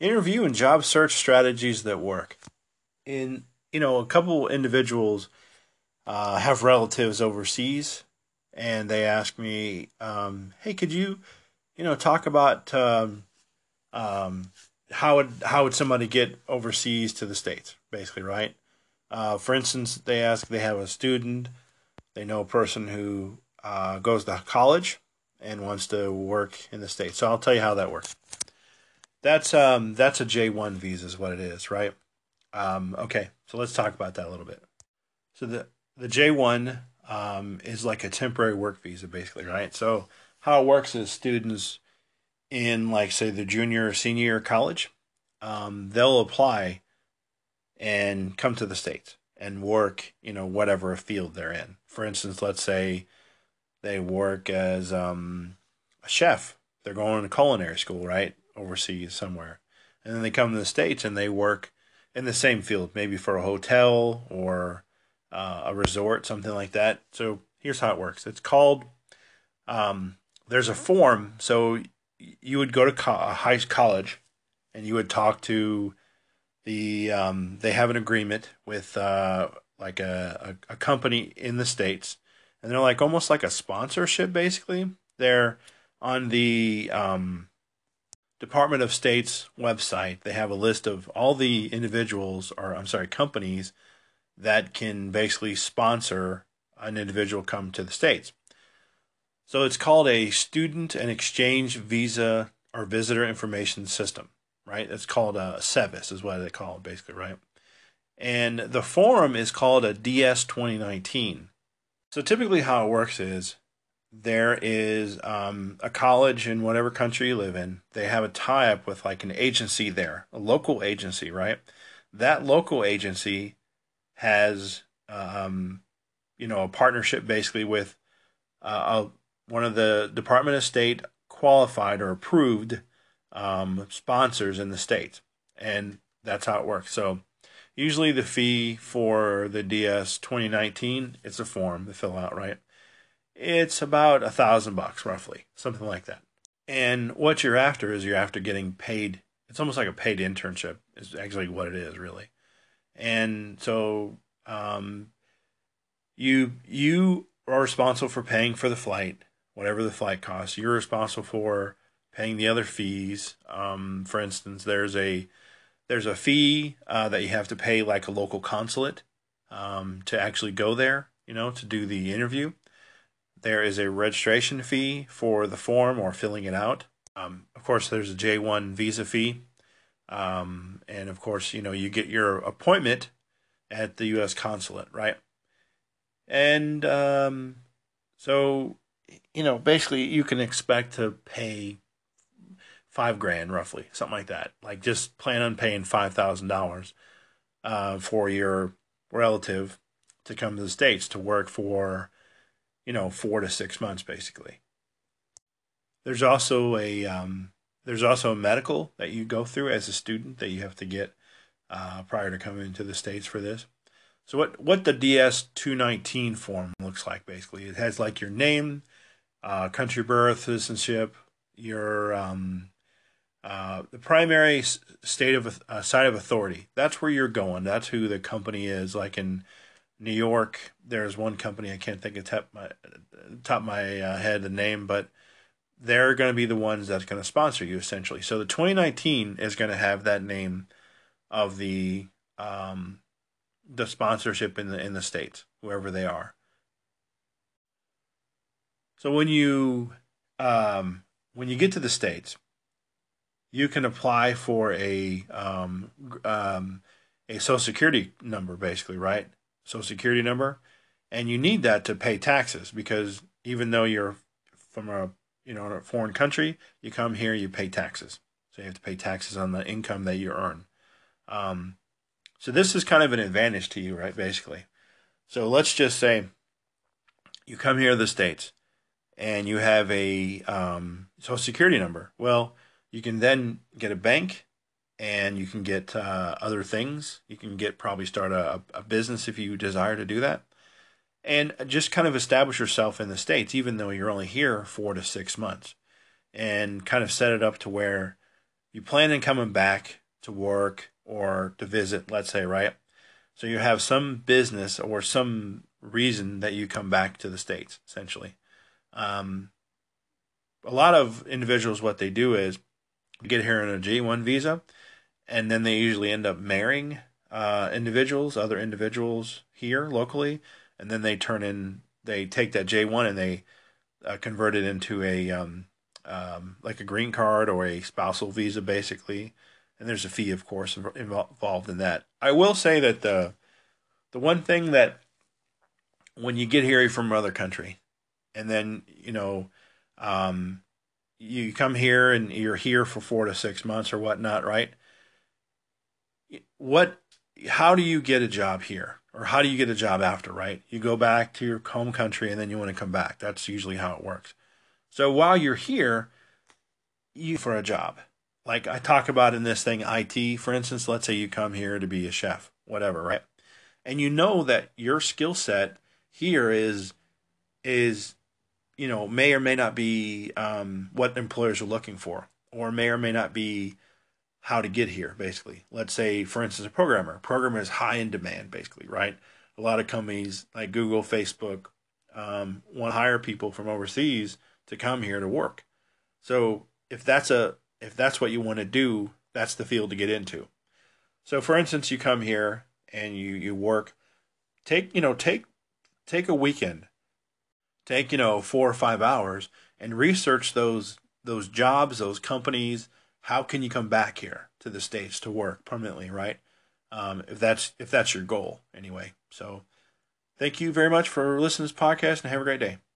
interview and job search strategies that work. In you know, a couple individuals uh, have relatives overseas, and they ask me, um, "Hey, could you, you know, talk about um, um, how would how would somebody get overseas to the states, basically, right? Uh, for instance, they ask they have a student, they know a person who uh, goes to college and wants to work in the states. So I'll tell you how that works. That's um that's a J one visa is what it is, right? Um, okay, so let's talk about that a little bit. So the the J one um, is like a temporary work visa, basically, right? So how it works is students in like say the junior or senior year college, um, they'll apply and come to the states and work, you know, whatever field they're in. For instance, let's say they work as um, a chef. They're going to culinary school, right? Overseas somewhere. And then they come to the States and they work in the same field, maybe for a hotel or uh, a resort, something like that. So here's how it works it's called, um, there's a form. So you would go to co- high college and you would talk to the, um, they have an agreement with uh, like a, a, a company in the States. And they're like almost like a sponsorship, basically. They're on the um, Department of State's website, they have a list of all the individuals, or I'm sorry, companies that can basically sponsor an individual come to the States. So it's called a Student and Exchange Visa or Visitor Information System, right? It's called a SEVIS, is what they call it, basically, right? And the form is called a DS 2019. So typically, how it works is there is um, a college in whatever country you live in. They have a tie up with like an agency there, a local agency, right? That local agency has, um, you know, a partnership basically with uh, a, one of the Department of State qualified or approved um, sponsors in the state, and that's how it works. So, usually the fee for the DS 2019 it's a form to fill out, right? It's about a thousand bucks roughly, something like that. And what you're after is you're after getting paid. It's almost like a paid internship is actually what it is really. And so um, you you are responsible for paying for the flight, whatever the flight costs. You're responsible for paying the other fees. Um, for instance, there's a there's a fee uh, that you have to pay like a local consulate um, to actually go there, you know, to do the interview. There is a registration fee for the form or filling it out. Um, of course, there's a J1 visa fee. Um, and of course, you know, you get your appointment at the U.S. consulate, right? And um, so, you know, basically, you can expect to pay five grand roughly, something like that. Like just plan on paying five thousand uh, dollars for your relative to come to the states to work for you know, four to six months basically. There's also a um, there's also a medical that you go through as a student that you have to get uh, prior to coming into the states for this. So what what the DS two nineteen form looks like basically, it has like your name, uh, country birth, citizenship, your um, uh, the primary state of uh, site of authority. That's where you're going. That's who the company is. Like in New York, there's one company I can't think of top my top my uh, head the name, but they're going to be the ones that's going to sponsor you essentially. So the 2019 is going to have that name of the um, the sponsorship in the in the states, wherever they are. So when you um, when you get to the states, you can apply for a um, um, a social security number, basically, right? Social security number, and you need that to pay taxes because even though you're from a you know a foreign country, you come here, you pay taxes. So you have to pay taxes on the income that you earn. Um, so this is kind of an advantage to you, right? Basically. So let's just say you come here to the states and you have a um, social security number. Well, you can then get a bank and you can get uh, other things. You can get probably start a, a business if you desire to do that, and just kind of establish yourself in the states, even though you're only here four to six months, and kind of set it up to where you plan on coming back to work or to visit, let's say, right? So you have some business or some reason that you come back to the states, essentially. Um, a lot of individuals, what they do is get here on a J1 visa, and then they usually end up marrying uh, individuals, other individuals here locally, and then they turn in, they take that J1 and they uh, convert it into a um, um, like a green card or a spousal visa, basically. And there's a fee, of course, involved in that. I will say that the the one thing that when you get here from another country, and then you know, um, you come here and you're here for four to six months or whatnot, right? What, how do you get a job here, or how do you get a job after, right? You go back to your home country and then you want to come back. That's usually how it works. So while you're here, you for a job. Like I talk about in this thing, IT, for instance, let's say you come here to be a chef, whatever, right? And you know that your skill set here is is you know may or may not be um, what employers are looking for, or may or may not be how to get here. Basically, let's say, for instance, a programmer. Programmer is high in demand, basically, right? A lot of companies like Google, Facebook um, want to hire people from overseas to come here to work. So if that's a if that's what you want to do, that's the field to get into. So for instance, you come here and you you work take, you know, take take a weekend. Take, you know, 4 or 5 hours and research those those jobs, those companies, how can you come back here to the states to work permanently, right? Um, if that's if that's your goal anyway. So thank you very much for listening to this podcast and have a great day.